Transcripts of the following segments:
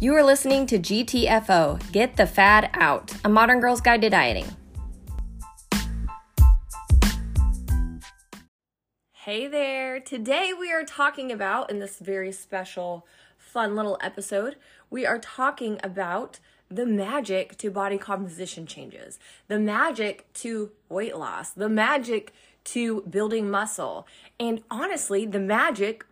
You are listening to GTFO Get the Fad Out, a modern girl's guide to dieting. Hey there! Today we are talking about, in this very special, fun little episode, we are talking about the magic to body composition changes, the magic to weight loss, the magic to building muscle, and honestly, the magic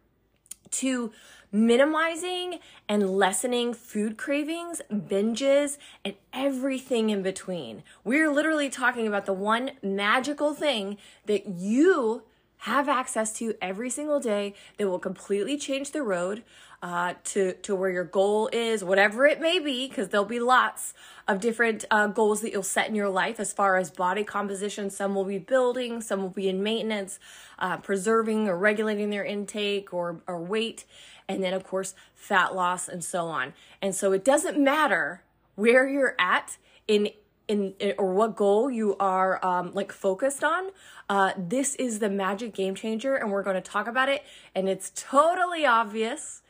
to minimizing and lessening food cravings, binges, and everything in between. We're literally talking about the one magical thing that you have access to every single day that will completely change the road uh, to to where your goal is, whatever it may be, because there'll be lots of different uh, goals that you'll set in your life as far as body composition. Some will be building, some will be in maintenance, uh, preserving or regulating their intake or or weight, and then of course fat loss and so on. And so it doesn't matter where you're at in in, in, or what goal you are um, like focused on uh, this is the magic game changer and we're going to talk about it and it's totally obvious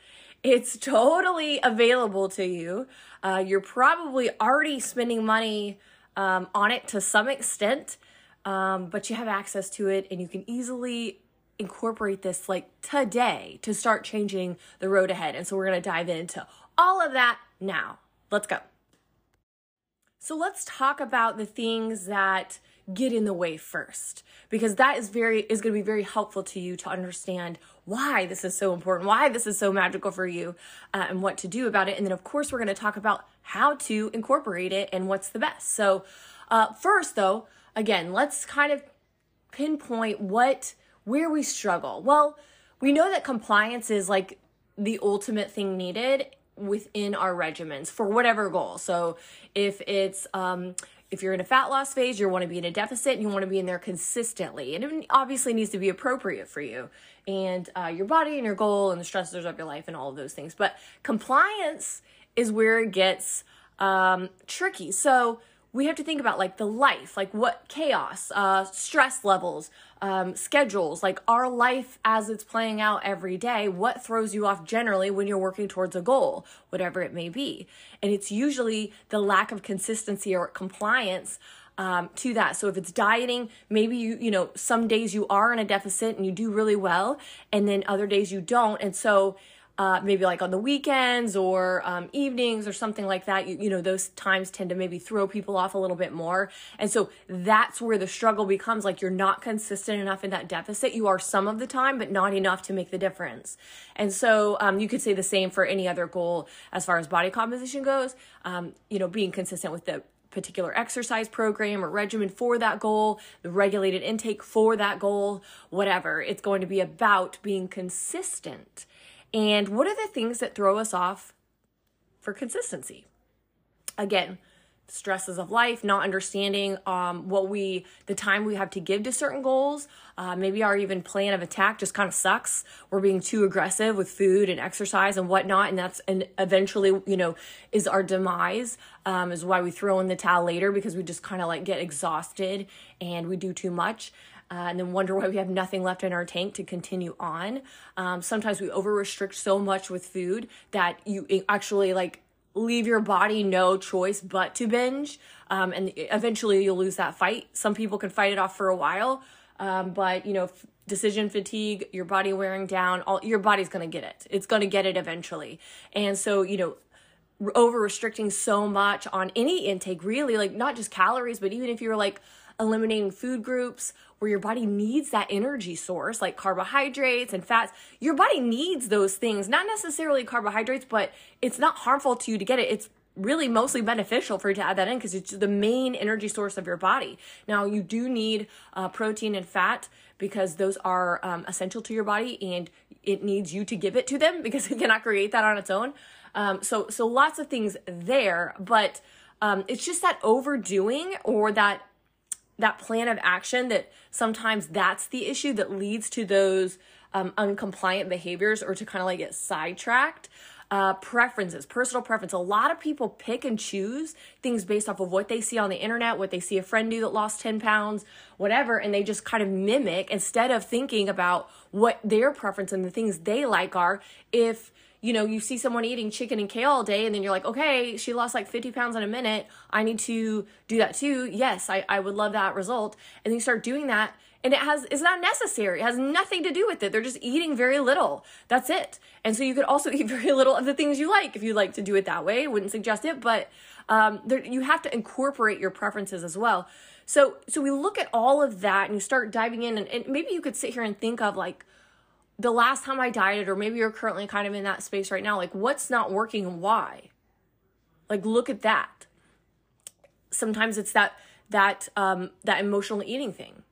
it's totally available to you. Uh, you're probably already spending money um, on it to some extent, um, but you have access to it and you can easily incorporate this like today to start changing the road ahead. And so we're going to dive into all of that now. Let's go. So let's talk about the things that get in the way first because that is very is going to be very helpful to you to understand why this is so important why this is so magical for you uh, and what to do about it. And then of course we're going to talk about how to incorporate it and what's the best. So uh, first though again let's kind of pinpoint what where we struggle. Well we know that compliance is like the ultimate thing needed within our regimens for whatever goal so if it's um if you're in a fat loss phase, you want to be in a deficit and you want to be in there consistently. And it obviously needs to be appropriate for you and uh, your body and your goal and the stressors of your life and all of those things. But compliance is where it gets um, tricky. So we have to think about like the life, like what chaos, uh, stress levels, um, schedules, like our life as it's playing out every day, what throws you off generally when you're working towards a goal, whatever it may be. And it's usually the lack of consistency or compliance um, to that. So if it's dieting, maybe you, you know, some days you are in a deficit and you do really well, and then other days you don't. And so uh, maybe like on the weekends or um, evenings or something like that. You, you know, those times tend to maybe throw people off a little bit more. And so that's where the struggle becomes like you're not consistent enough in that deficit. You are some of the time, but not enough to make the difference. And so um, you could say the same for any other goal as far as body composition goes. Um, you know, being consistent with the particular exercise program or regimen for that goal, the regulated intake for that goal, whatever. It's going to be about being consistent and what are the things that throw us off for consistency? Again, stresses of life, not understanding um, what we, the time we have to give to certain goals. Uh, maybe our even plan of attack just kind of sucks. We're being too aggressive with food and exercise and whatnot, and that's and eventually, you know, is our demise. Um, is why we throw in the towel later because we just kind of like get exhausted and we do too much uh, and then wonder why we have nothing left in our tank to continue on. Um, sometimes we over restrict so much with food that you actually like leave your body no choice but to binge. Um, and eventually you'll lose that fight. Some people can fight it off for a while, um, but you know, f- decision fatigue, your body wearing down, all your body's gonna get it. It's gonna get it eventually. And so, you know, over restricting so much on any intake, really, like not just calories, but even if you're like eliminating food groups where your body needs that energy source like carbohydrates and fats. Your body needs those things, not necessarily carbohydrates, but it's not harmful to you to get it. It's really mostly beneficial for you to add that in because it's the main energy source of your body. Now, you do need uh, protein and fat because those are um, essential to your body and it needs you to give it to them because it cannot create that on its own. Um, so, so lots of things there, but um, it's just that overdoing or that that plan of action that sometimes that's the issue that leads to those um, uncompliant behaviors or to kind of like get sidetracked. Uh, preferences, personal preference. A lot of people pick and choose things based off of what they see on the internet, what they see a friend do that lost 10 pounds, whatever, and they just kind of mimic instead of thinking about what their preference and the things they like are. If you know, you see someone eating chicken and kale all day and then you're like, okay, she lost like 50 pounds in a minute. I need to do that too. Yes, I, I would love that result. And you start doing that and it has it's not necessary. It has nothing to do with it. They're just eating very little. That's it. And so you could also eat very little of the things you like if you like to do it that way. Wouldn't suggest it, but um, there, you have to incorporate your preferences as well. So so we look at all of that and you start diving in and, and maybe you could sit here and think of like the last time I dieted, or maybe you're currently kind of in that space right now, like what's not working and why? Like look at that. Sometimes it's that that um that emotional eating thing.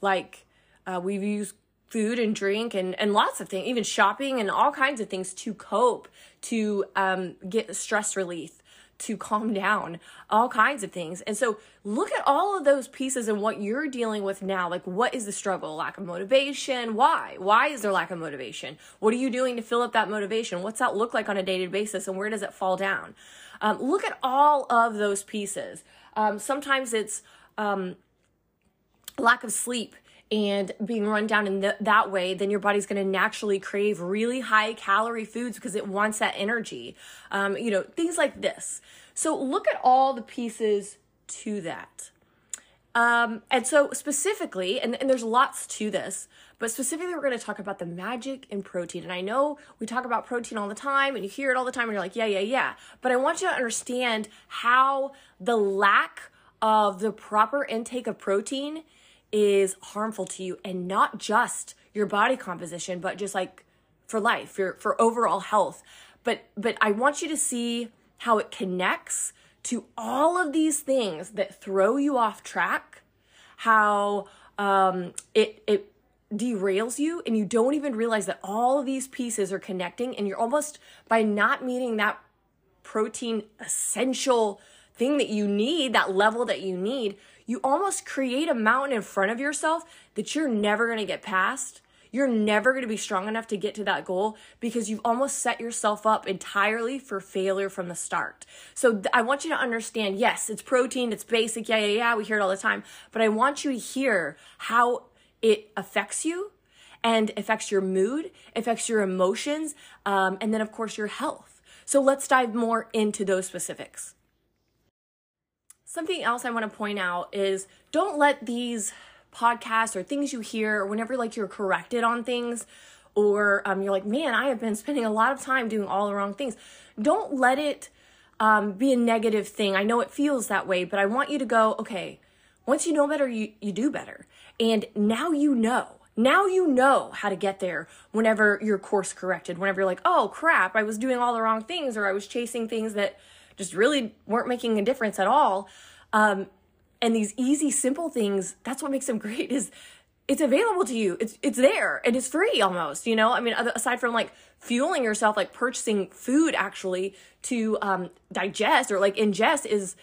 Like uh, we've used food and drink and, and lots of things, even shopping and all kinds of things to cope, to um, get stress relief to calm down, all kinds of things. And so look at all of those pieces and what you're dealing with now. Like, what is the struggle? Lack of motivation? Why? Why is there lack of motivation? What are you doing to fill up that motivation? What's that look like on a day to day basis and where does it fall down? Um, look at all of those pieces. Um, sometimes it's um, lack of sleep and being run down in th- that way, then your body's going to naturally crave really high calorie foods because it wants that energy. Um, you know, things like this. So look at all the pieces to that. Um, and so specifically, and, and there's lots to this, but specifically, we're going to talk about the magic in protein. And I know we talk about protein all the time and you hear it all the time and you're like, yeah, yeah, yeah. But I want you to understand how the lack of the proper intake of protein is harmful to you and not just your body composition but just like for life for for overall health. But but I want you to see how it connects to all of these things that throw you off track how um it it derails you and you don't even realize that all of these pieces are connecting and you're almost by not meeting that protein essential thing that you need that level that you need you almost create a mountain in front of yourself that you're never going to get past. You're never going to be strong enough to get to that goal because you've almost set yourself up entirely for failure from the start. So th- I want you to understand yes, it's protein, it's basic, yeah, yeah, yeah, we hear it all the time. But I want you to hear how it affects you and affects your mood, affects your emotions, um, and then, of course, your health. So let's dive more into those specifics. Something else I want to point out is don't let these podcasts or things you hear whenever like you're corrected on things or um, you're like, man, I have been spending a lot of time doing all the wrong things. Don't let it um, be a negative thing. I know it feels that way, but I want you to go, okay, once you know better, you, you do better. And now you know. Now you know how to get there whenever you're course corrected, whenever you're like, oh crap, I was doing all the wrong things or I was chasing things that just really weren't making a difference at all. Um, and these easy, simple things, that's what makes them great is it's available to you. It's it's there and it's free almost, you know? I mean, aside from like fueling yourself, like purchasing food actually to um, digest or like ingest is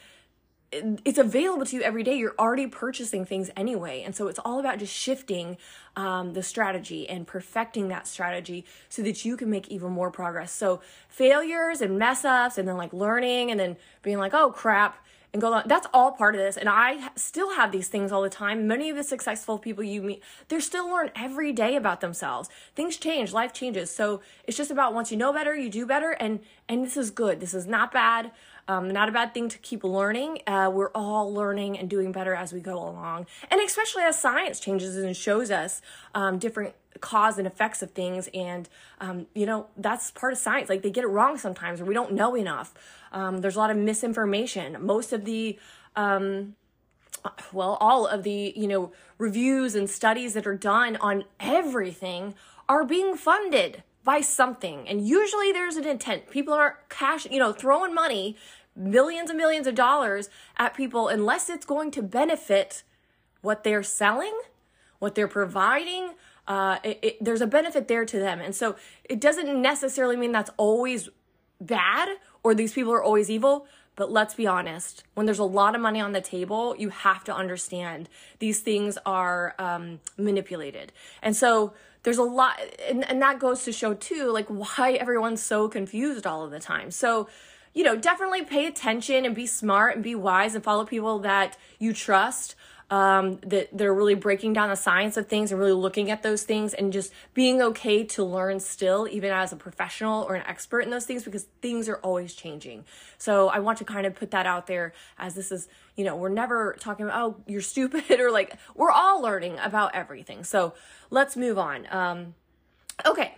it's available to you every day. You're already purchasing things anyway. And so it's all about just shifting um, the strategy and perfecting that strategy so that you can make even more progress. So failures and mess ups and then like learning and then being like, oh crap, and go on. That's all part of this. And I still have these things all the time. Many of the successful people you meet, they're still learn every day about themselves. Things change, life changes. So it's just about once you know better, you do better. And, and this is good. This is not bad. Um, not a bad thing to keep learning. Uh, we're all learning and doing better as we go along. And especially as science changes and shows us um, different cause and effects of things. And, um, you know, that's part of science. Like they get it wrong sometimes or we don't know enough. Um, there's a lot of misinformation. Most of the, um, well, all of the, you know, reviews and studies that are done on everything are being funded by something. And usually there's an intent. People are cash, you know, throwing money millions and millions of dollars at people unless it's going to benefit what they're selling, what they're providing. Uh, it, it, there's a benefit there to them. And so it doesn't necessarily mean that's always bad or these people are always evil. But let's be honest, when there's a lot of money on the table, you have to understand these things are um, manipulated. And so there's a lot, and, and that goes to show too, like why everyone's so confused all of the time. So you know, definitely pay attention and be smart and be wise and follow people that you trust. um, that they're really breaking down the science of things and really looking at those things and just being okay to learn still, even as a professional or an expert in those things, because things are always changing. So I want to kind of put that out there as this is, you know, we're never talking about, oh, you're stupid or like, we're all learning about everything. So let's move on. Um, okay.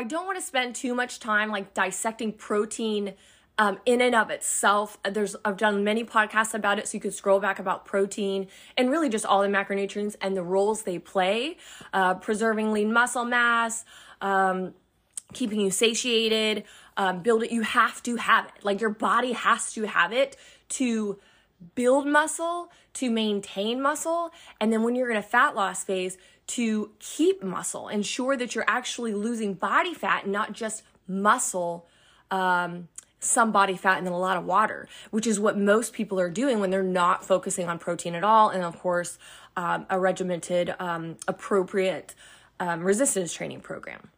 I don't want to spend too much time like dissecting protein um, in and of itself. There's I've done many podcasts about it, so you could scroll back about protein and really just all the macronutrients and the roles they play, uh, preserving lean muscle mass, um, keeping you satiated, um, build it. You have to have it. Like your body has to have it to build muscle, to maintain muscle, and then when you're in a fat loss phase, to keep muscle. Ensure that you're actually losing body fat, not just muscle. Um, some body fat and then a lot of water, which is what most people are doing when they're not focusing on protein at all. And of course, um, a regimented, um, appropriate um, resistance training program.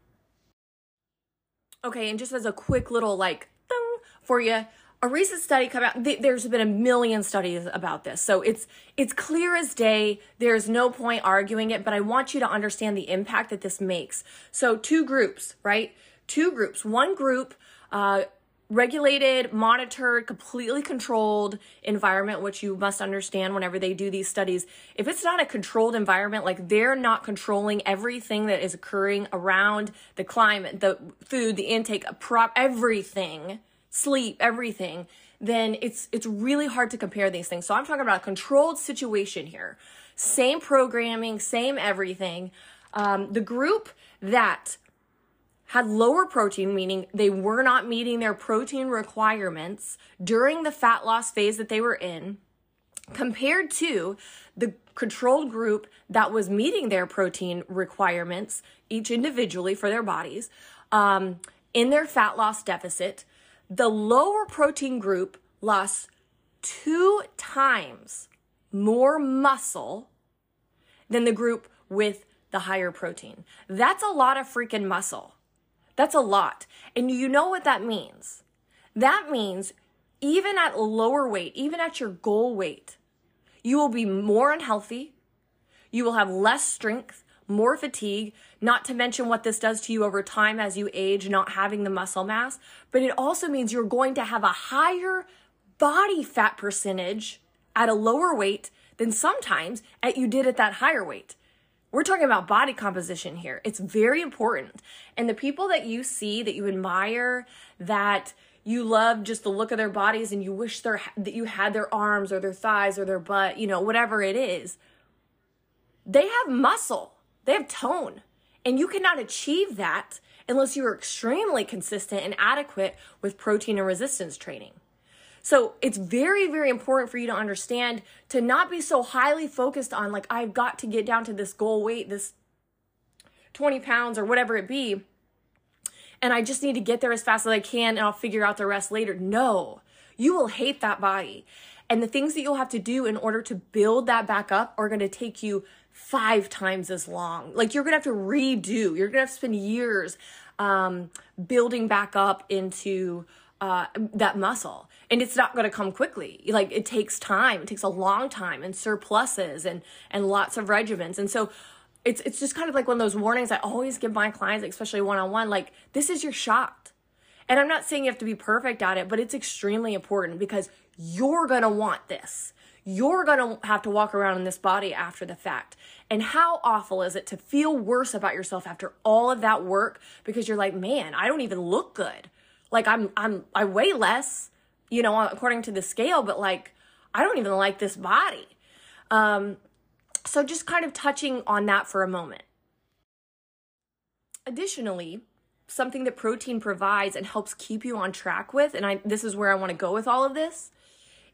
Okay, and just as a quick little like thing for you, a recent study come out. Th- there's been a million studies about this, so it's it's clear as day. There's no point arguing it, but I want you to understand the impact that this makes. So two groups, right? Two groups. One group. Uh, regulated, monitored, completely controlled environment, which you must understand whenever they do these studies. If it's not a controlled environment, like they're not controlling everything that is occurring around the climate, the food, the intake, prop, everything, sleep, everything, then it's it's really hard to compare these things. So I'm talking about a controlled situation here. Same programming, same everything. Um, the group that had lower protein, meaning they were not meeting their protein requirements during the fat loss phase that they were in, compared to the controlled group that was meeting their protein requirements, each individually for their bodies, um, in their fat loss deficit, the lower protein group lost two times more muscle than the group with the higher protein. That's a lot of freaking muscle. That's a lot. And you know what that means? That means even at lower weight, even at your goal weight, you will be more unhealthy. You will have less strength, more fatigue, not to mention what this does to you over time as you age, not having the muscle mass. But it also means you're going to have a higher body fat percentage at a lower weight than sometimes at you did at that higher weight. We're talking about body composition here. It's very important. And the people that you see that you admire, that you love just the look of their bodies and you wish their, that you had their arms or their thighs or their butt, you know, whatever it is, they have muscle, they have tone. And you cannot achieve that unless you are extremely consistent and adequate with protein and resistance training. So it's very, very important for you to understand to not be so highly focused on, like, I've got to get down to this goal weight, this 20 pounds or whatever it be. And I just need to get there as fast as I can and I'll figure out the rest later. No, you will hate that body. And the things that you'll have to do in order to build that back up are going to take you five times as long. Like you're to have to redo, you're to have to spend years um, building back up into uh, that muscle. And it's not to come quickly. Like it takes time. It takes a long time and surpluses and and lots of regimens. And so it's it's just kind of like one of those warnings i always give my clients especially one-on-one like this is your shot. And i'm not saying you have to be perfect at it but it's extremely important because you're to want this you're going to have to walk around in this body after the fact. And how awful is it to feel worse about yourself after all of that work because you're like, man, I don't even look good. Like I'm I'm I weigh less, you know, according to the scale, but like I don't even like this body. Um so just kind of touching on that for a moment. Additionally, something that protein provides and helps keep you on track with and I this is where I want to go with all of this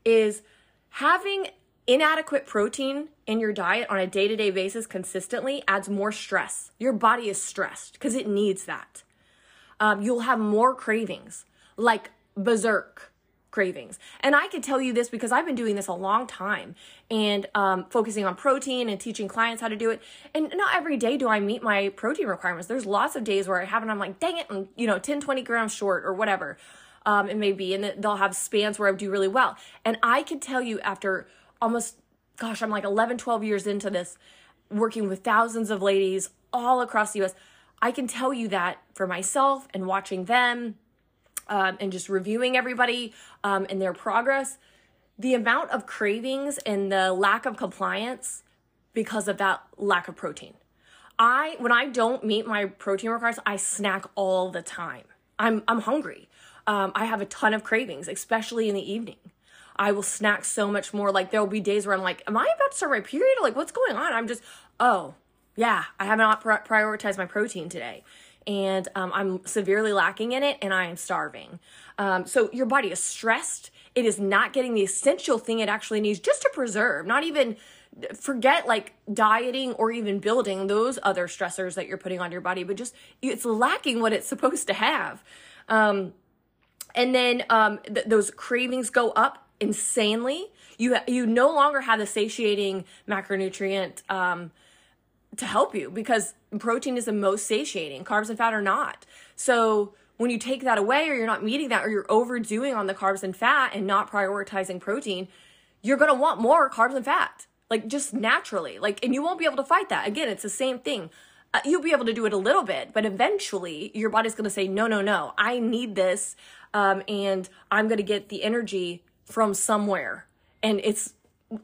is having inadequate protein in your diet on a day-to-day basis consistently adds more stress. Your body is stressed because it needs that um, you'll have more cravings, like berserk cravings. And I can tell you this because I've been doing this a long time and um, focusing on protein and teaching clients how to do it. And not every day do I meet my protein requirements. There's lots of days where I have and I'm like, dang it, and you know, 10, 20 grams short or whatever um, it may be. And they'll have spans where I do really well. And I can tell you after almost, gosh, I'm like 11, 12 years into this, working with thousands of ladies all across the US. I can tell you that for myself and watching them um, and just reviewing everybody um, and their progress, the amount of cravings and the lack of compliance because of that lack of protein. I when I don't meet my protein requirements, I snack all the time. I'm I'm hungry. Um, I have a ton of cravings, especially in the evening. I will snack so much more. Like there will be days where I'm like, "Am I about to start my period? Like what's going on?" I'm just, oh yeah, I have not prioritized my protein today, and um, I'm severely lacking in it, and I am starving. Um, so your body is stressed. It is not getting the essential thing it actually needs just to preserve. Not even forget like dieting or even building those other stressors that you're putting on your body, but just it's lacking what it's supposed to have. Um, and then um, th- those cravings go up insanely. You ha- you no longer have the satiating macronutrient um, to help you because protein is the most satiating. Carbs and fat are not. So when you take that away, or you're not meeting that, or you're overdoing on the carbs and fat and not prioritizing protein, you're gonna want more carbs and fat like just naturally like and you won't be able to fight that again it's the same thing uh, you'll be able to do it a little bit but eventually your body's going to say no no no i need this um, and i'm going to get the energy from somewhere. And it's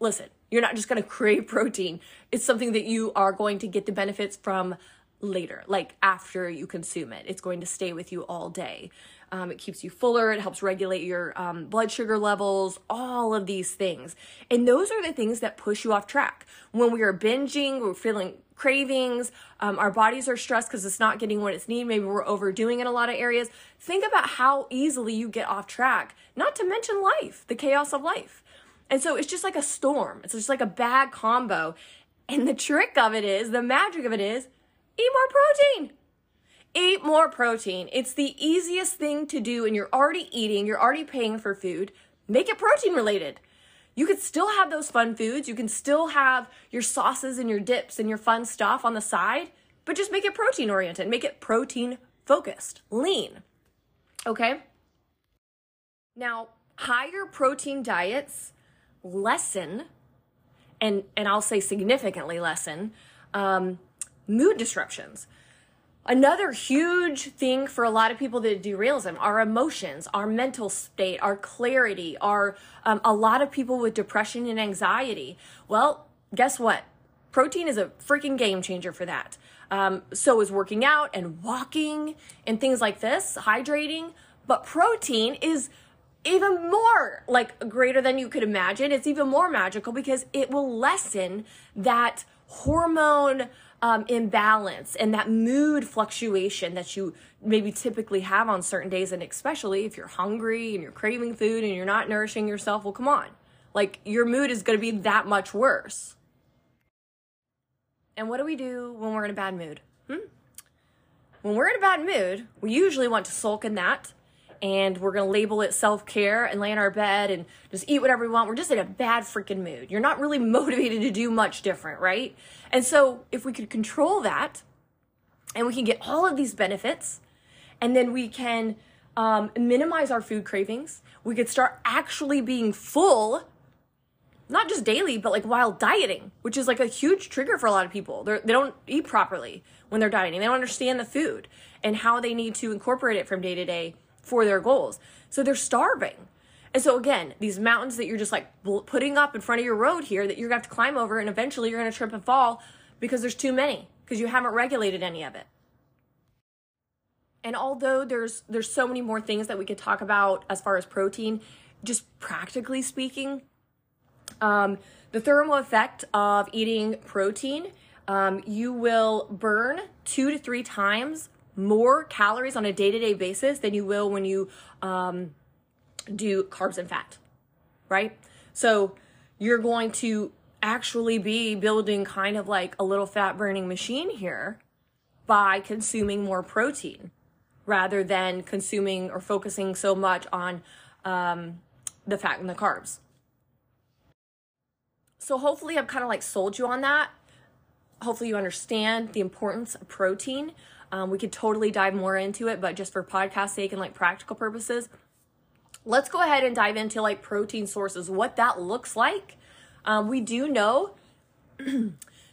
listen you're not just going to crave protein. It's something that you are going to get the benefits from later like after you consume it. It's going to stay with you all day um, it keeps you fuller. It helps regulate your um, blood sugar levels, all of these things. And those are the things that push you off track. When we are binging, we're feeling cravings, um, our bodies are stressed because it's not getting what it's needing. Maybe we're overdoing in a lot of areas. Think about how easily you get off track, not to mention life, the chaos of life. And so it's just like a storm, it's just like a bad combo. And the trick of it is, the magic of it is, eat more protein eat more protein. It's the easiest thing to do, and you're already eating, you're already paying for food. Make it protein related. You could still have those fun foods. You can still have your sauces and your dips and your fun stuff on the side, but just make it protein oriented. Make it protein focused, lean. Okay? Now, higher protein diets lessen, and, and I'll say significantly lessen, um, mood disruptions. Another huge thing for a lot of people that derails them our emotions, our mental state, our clarity, our um, a lot of people with depression and anxiety. Well, guess what? Protein is a freaking game changer for that. Um, so is working out and walking and things like this, hydrating. But protein is even more like greater than you could imagine. It's even more magical because it will lessen that hormone um, imbalance and that mood fluctuation that you maybe typically have on certain days. And especially if you're hungry and you're craving food and you're not nourishing yourself, well, come on. Like your mood is going to be that much worse. And what do we do when we're in a bad mood? Hmm? When we're in a bad mood, we usually want to sulk in that and we're going to label it self care and lay in our bed and just eat whatever we want. We're just in a bad freaking mood. You're not really motivated to do much different, right? And so if we could control that and we can get all of these benefits and then we can um, minimize our food cravings, we could start actually being full not just daily, but like while dieting, which is like a huge trigger for a lot of people. They're, they don't eat properly when they're dieting. They don't understand the food and how they need to incorporate it from day to day for their goals. So they're starving. And so again, these mountains that you're just like putting up in front of your road here that you're gonna have to climb over and eventually you're gonna trip and fall because there's too many because you haven't regulated any of it. And although there's there's so many more things that we could talk about as far as protein, just practically speaking, um, the thermal effect of eating protein, um, you will burn two to three times more calories on a day to day basis than you will when you um, do carbs and fat, right? So you're going to actually be building kind of like a little fat burning machine here by consuming more protein rather than consuming or focusing so much on um, the fat and the carbs. So hopefully I've kind of like sold you on that. Hopefully you understand the importance of protein. Um, we could totally dive more into it, but just for podcast sake and like practical purposes, let's go ahead and dive into like protein sources, what that looks like. Um, we do know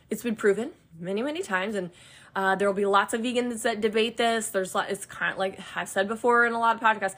it's been proven many, many times, and uh, there will be lots of vegans that debate this. There's, it's kind of like I've said before in a lot of podcasts.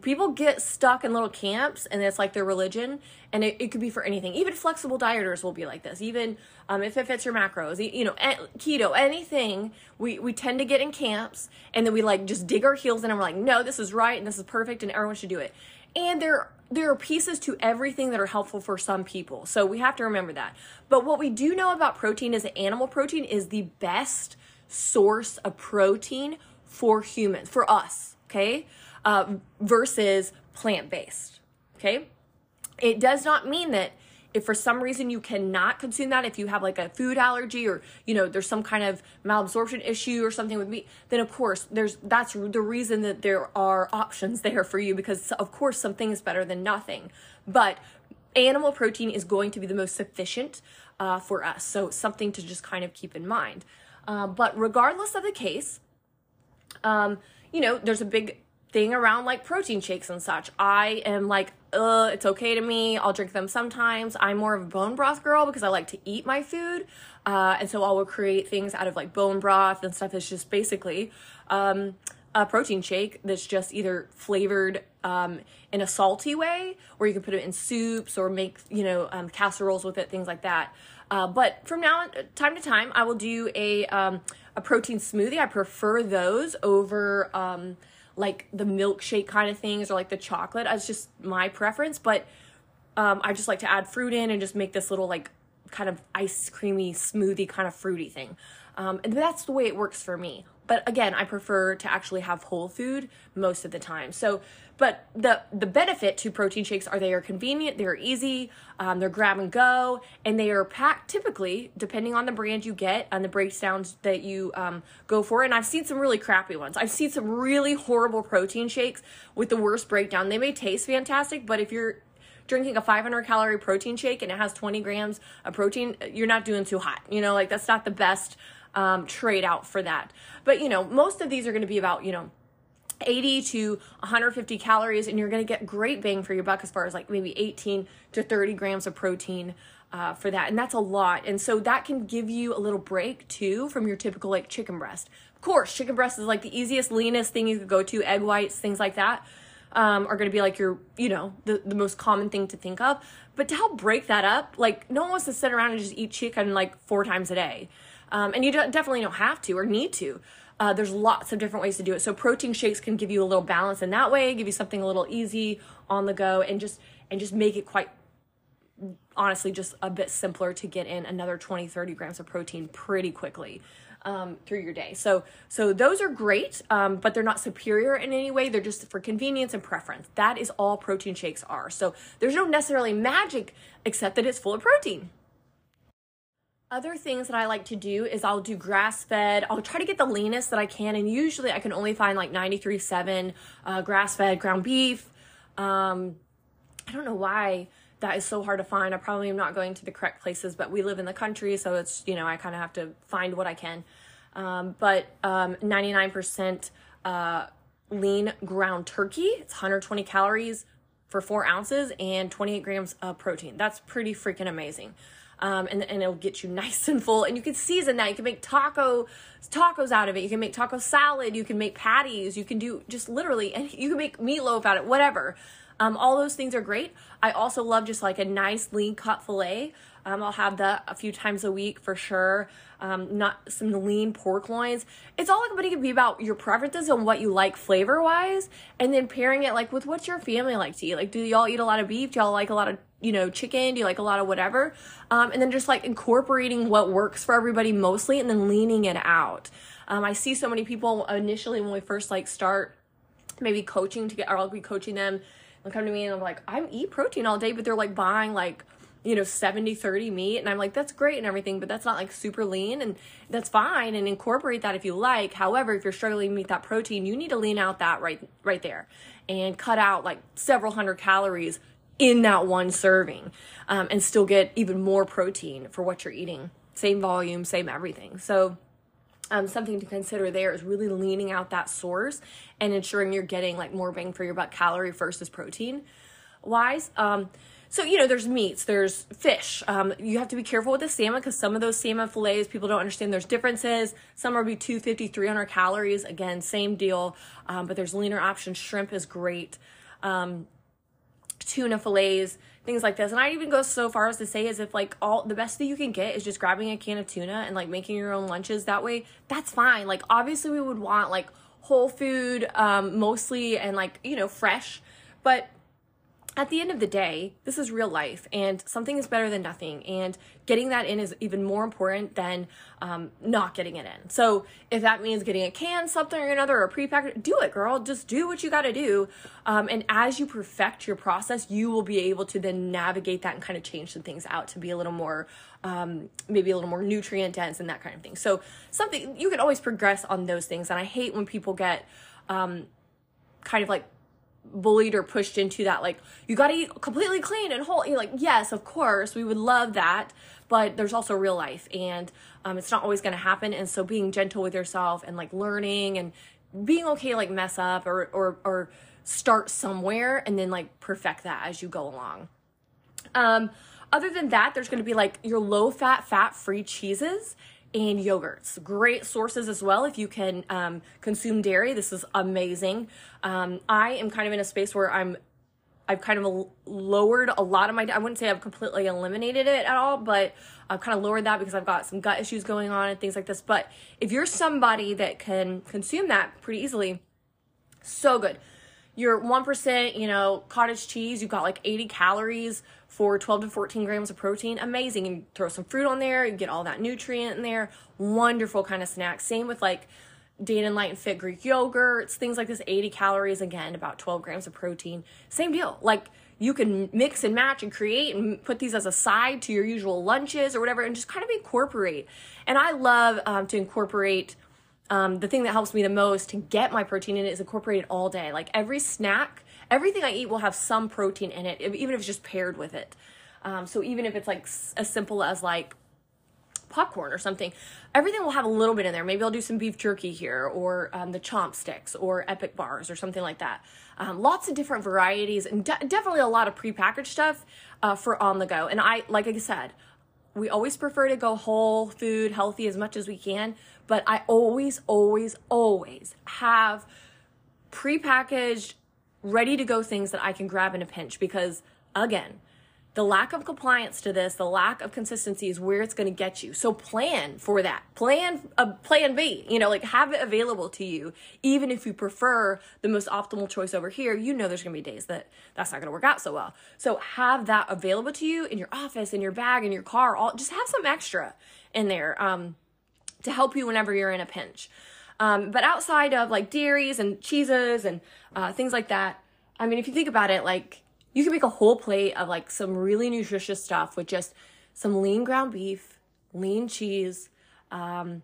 People get stuck in little camps and it's like their religion and it, it could be for anything. Even flexible dieters will be like this. Even um, if it fits your macros you know keto anything we, we tend to get in camps and then we like just dig our heels in and we're like no this is right and this is perfect and everyone should do it. And there there are pieces to everything that are helpful for some people. So we have to remember that. But what we do know about protein is that animal protein is the best source of protein for humans for us okay uh, versus plant based. Okay. It does not mean that if for some reason you cannot consume that, if you have like a food allergy or you know there's some kind of malabsorption issue or something with meat, then of course there's that's the reason that there are options there for you because of course something is better than nothing. But animal protein is going to be the most sufficient uh, for us, so something to just kind of keep in mind. Uh, but regardless of the case, um, you know, there's a big thing around like protein shakes and such. I am like, uh, it's okay to me. I'll drink them sometimes. I'm more of a bone broth girl because I like to eat my food. Uh, and so I will create things out of like bone broth and stuff that's just basically um, a protein shake that's just either flavored um, in a salty way, or you can put it in soups or make, you know, um, casseroles with it, things like that. Uh, but from now on, time to time, I will do a, um, a protein smoothie. I prefer those over um, like the milkshake kind of things or like the chocolate. That's just my preference, but um, I just like to add fruit in and just make this little like kind of ice creamy smoothie kind of fruity thing. Um, and that's the way it works for me. But again, I prefer to actually have whole food most of the time. So, but the the benefit to protein shakes are they are convenient, they're easy, um, they're grab and go, and they are packed typically depending on the brand you get and the breakdowns that you um, go for. And I've seen some really crappy ones. I've seen some really horrible protein shakes with the worst breakdown. They may taste fantastic, but if you're drinking a 500 calorie protein shake and it has 20 grams of protein, you're not doing too hot. You know, like that's not the best um, trade out for that. But you know, most of these are going to be about you know 80 to 150 calories, and you're going to get great bang for your buck as far as like maybe 18 to 30 grams of protein. Uh, for that, and that's a lot, and so that can give you a little break too from your typical like chicken breast. Of course, chicken breast is like the easiest, leanest thing you could go to. Egg whites, things like that, um, are going to be like your, you know, the, the most common thing to think of. But to help break that up, like no one wants to sit around and just eat chicken like four times a day. Um, and you definitely don't have to or need to. Uh, there's lots of different ways to do it. So protein shakes can give you a little balance in that way, give you something a little easy on the go, and just and just make it quite honestly just a bit simpler to get in another 20 30 grams of protein pretty quickly um, through your day. So so those are great um, but they're not superior in any way. They're just for convenience and preference. That is all protein shakes are. So there's no necessarily magic except that it's full of protein other things that I like to do is I'll do grass fed. I'll try to get the leanest that I can, and usually I can only find like 93.7 uh, grass fed ground beef. Um, I don't know why that is so hard to find. I probably am not going to the correct places, but we live in the country, so it's, you know, I kind of have to find what I can. Um, but um, 99% uh, lean ground turkey, it's 120 calories for four ounces and 28 grams of protein. That's pretty freaking amazing um, and, and it'll get you nice and full. And you can season that. You can make taco tacos out of it. You can make taco salad. You can make patties. You can do just literally, and you can make meatloaf out of it, whatever. Um, all those things are great. I also love just like a nice lean cut filet. Um, I'll have that a few times a week for sure. Um, not some lean pork loins. It's all like going to be about your preferences and what you like flavor wise, and then pairing it like with what your family like to eat. Like, do y'all eat a lot of beef? Do y'all like a lot of you know chicken? Do you like a lot of whatever? Um, and then just like incorporating what works for everybody mostly, and then leaning it out. Um, I see so many people initially when we first like start maybe coaching to get, or I'll be coaching them and come to me and I'm like, I'm eat protein all day, but they're like buying like you know 70 30 meat and i'm like that's great and everything but that's not like super lean and that's fine and incorporate that if you like however if you're struggling to meet that protein you need to lean out that right right there and cut out like several hundred calories in that one serving um, and still get even more protein for what you're eating. Same volume same everything. So um, something to consider there is really leaning out that source and ensuring you're getting like more bang for your buck calorie versus protein wise. Um, so you know there's meats there's fish. Um, you have to be careful with the salmon because some of those salmon fillets people don't understand there's differences. Some are be 250 300 calories. Again same deal. Um, but there's leaner options. Shrimp is great. Um, tuna fillets things like this. And i even go so far as to say as if like all the best that you can get is just grabbing a can of tuna and like making your own lunches that way. That's fine. Like obviously we would want like whole food um, mostly and like you know fresh. But at the end of the day, this is real life and something is better than nothing. And getting that in is even more important than um, not getting it in. So if that means getting a can, something or another, or a do it, girl. Just do what you got to do. Um, and as you perfect your process, you will be able to then navigate that and kind of change some things out to be a little more, um, maybe a little more nutrient dense and that kind of thing. So something you can always progress on those things. And I hate when people get um, kind of like bullied or pushed into that like you got to eat completely clean and whole you're like yes of course we would love that but there's also real life and um, it's not always going to happen and so being gentle with yourself and like learning and being okay like mess up or or or start somewhere and then like perfect that as you go along. Um other than that there's going to be like your low fat fat free cheeses and yogurts. Great sources as well if you can um, consume dairy. This is amazing. Um, I am kind of in a space where I'm I've kind of lowered a lot of my I wouldn't say I've completely eliminated it at all, but I've kind of lowered that because I've got some gut issues going on and things like this. But if you're somebody that can consume that pretty easily, so good. Your 1%, you know, cottage cheese, you've got like 80 calories for 12 to 14 grams of protein. Amazing. You throw some fruit on there, you get all that nutrient in there. Wonderful kind of snack. Same with like Dannon Light and Fit Greek yogurts, things like this, 80 calories, again, about 12 grams of protein. Same deal. Like you can mix and match and create and put these as a side to your usual lunches or whatever and just kind of incorporate. And I love um, to incorporate um, the thing that helps me the most to get my protein in it is incorporated all day. Like every snack, everything I eat will have some protein in it, even if it's just paired with it. Um, so even if it's like as simple as like popcorn or something, everything will have a little bit in there. Maybe I'll do some beef jerky here, or um, the chomp sticks, or epic bars, or something like that. Um, lots of different varieties, and de- definitely a lot of prepackaged stuff uh, for on the go. And I, like I said, we always prefer to go whole food, healthy as much as we can, but I always, always, always have prepackaged, ready to go things that I can grab in a pinch because, again, the lack of compliance to this, the lack of consistency is where it's going to get you. So plan for that. Plan a plan B, you know, like have it available to you. Even if you prefer the most optimal choice over here, you know there's going to be days that that's not going to work out so well. So have that available to you in your office, in your bag, in your car, all just have some extra in there um, to help you whenever you're in a pinch. Um, but outside of like dairies and cheeses and uh, things like that, I mean, if you think about it, like you can make a whole plate of like some really nutritious stuff with just some lean ground beef, lean cheese, um,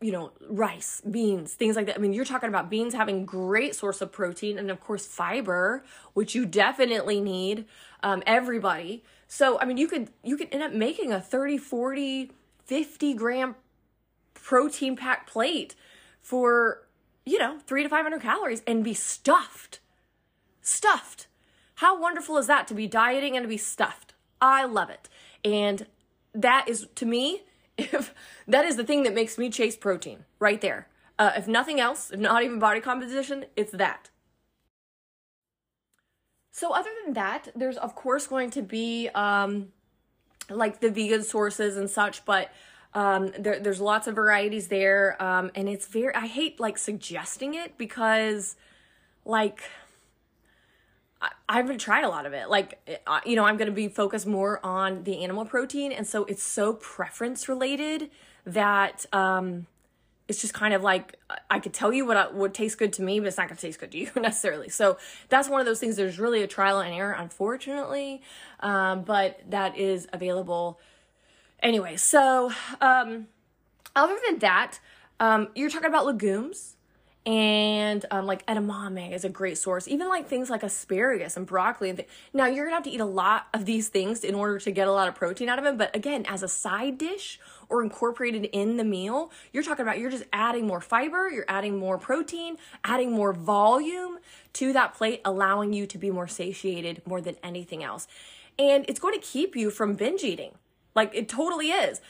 you know, rice, beans, things like that. I mean, you're talking about beans having great source of protein and of course fiber, which you definitely need, um, everybody. So, I mean, you could, you could end up making a 30, 40, 50 gram protein packed plate for, you know, three to 500 calories and be stuffed. Stuffed. How wonderful is that to be dieting and to be stuffed? I love it. And that is, to me, if that is the thing that makes me chase protein right there. Uh, if nothing else, if not even body composition, it's that. So, other than that, there's of course going to be um, like the vegan sources and such, but um, there, there's lots of varieties there. Um, and it's very, I hate like suggesting it because, like, I, haven't tried a lot of it. Like, you know, I'm going to be focused more on the animal protein. And so it's so preference related that, um, it's just kind of like I could tell you what would taste good to me, but it's not going to taste good to you necessarily. So that's one of those things. There's really a trial and error, unfortunately, um, but that is available anyway. So um, other than that, um, you're talking about legumes and um, like edamame is a great source. Even like things like asparagus and broccoli. And th- now you're gonna have to eat a lot of these things in order to get a lot of protein out of them. But again, as a side dish or incorporated in the meal, you're talking about you're just adding more fiber, you're adding more protein, adding more volume to that plate, allowing you to be more satiated more than anything else. and it's going to keep you from binge eating. Like it totally is.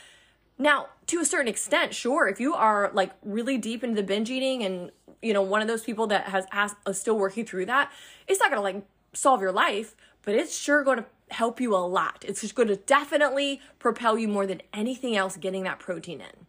Now, to a certain extent, sure, if you are like really deep into the binge eating and you know one of those people that has asked, uh, still working through that, it's not going to like solve your life, but it's sure going to help you a lot. It's just going to definitely propel you more than anything else getting that protein in.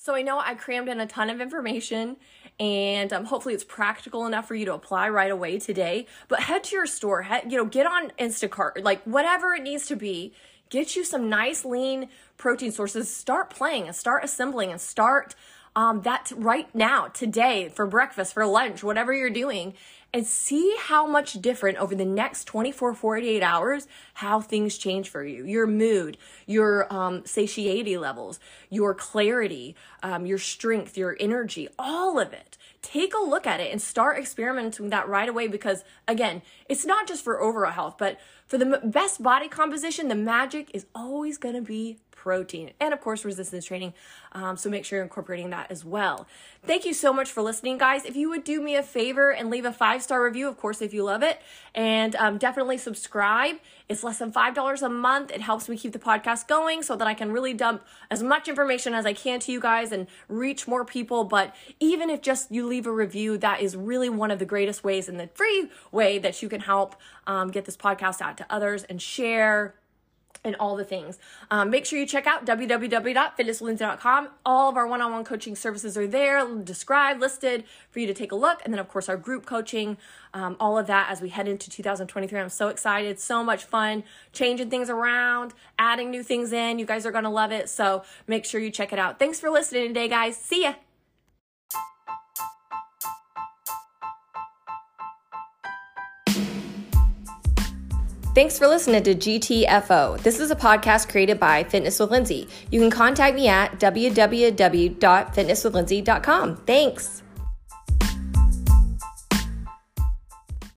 So I know I crammed in a ton of information and um, hopefully it's practical enough for you to apply right away today. But head to your store, head, you know, get on Instacart, like whatever it needs to be. Get you some nice lean protein sources. Start playing and start assembling and start um, that right now, today, for breakfast, for lunch, whatever you're doing, and see how much different over the next 24, 48 hours, how things change for you. Your mood, your um, satiety levels, your clarity, um, your strength, your energy, all of it. Take a look at it and start experimenting with that right away because, again, it's not just for overall health, but for the best body composition, the magic is always going to be protein, and of course, resistance training. Um, so make sure you're incorporating that as well. Thank you so much for listening, guys. If you would do me a favor and leave a five star review, of course, if you love it, and um, definitely subscribe. It's less than $5 a month. It helps me keep the podcast going so that I can really dump as much information as I can to you guys and reach more people. But even if just you leave a review, that is really one of the greatest ways and the free way that you can help um, get this podcast out to others and share and all the things. Um, make sure you check out www.fitnesslindsay.com. All of our one on one coaching services are there, described, listed for you to take a look. And then, of course, our group coaching, um, all of that as we head into 2023. I'm so excited, so much fun, changing things around, adding new things in. You guys are going to love it. So make sure you check it out. Thanks for listening today, guys. See ya. Thanks for listening to GTFO. This is a podcast created by Fitness with Lindsay. You can contact me at www.fitnesswithlindsay.com. Thanks.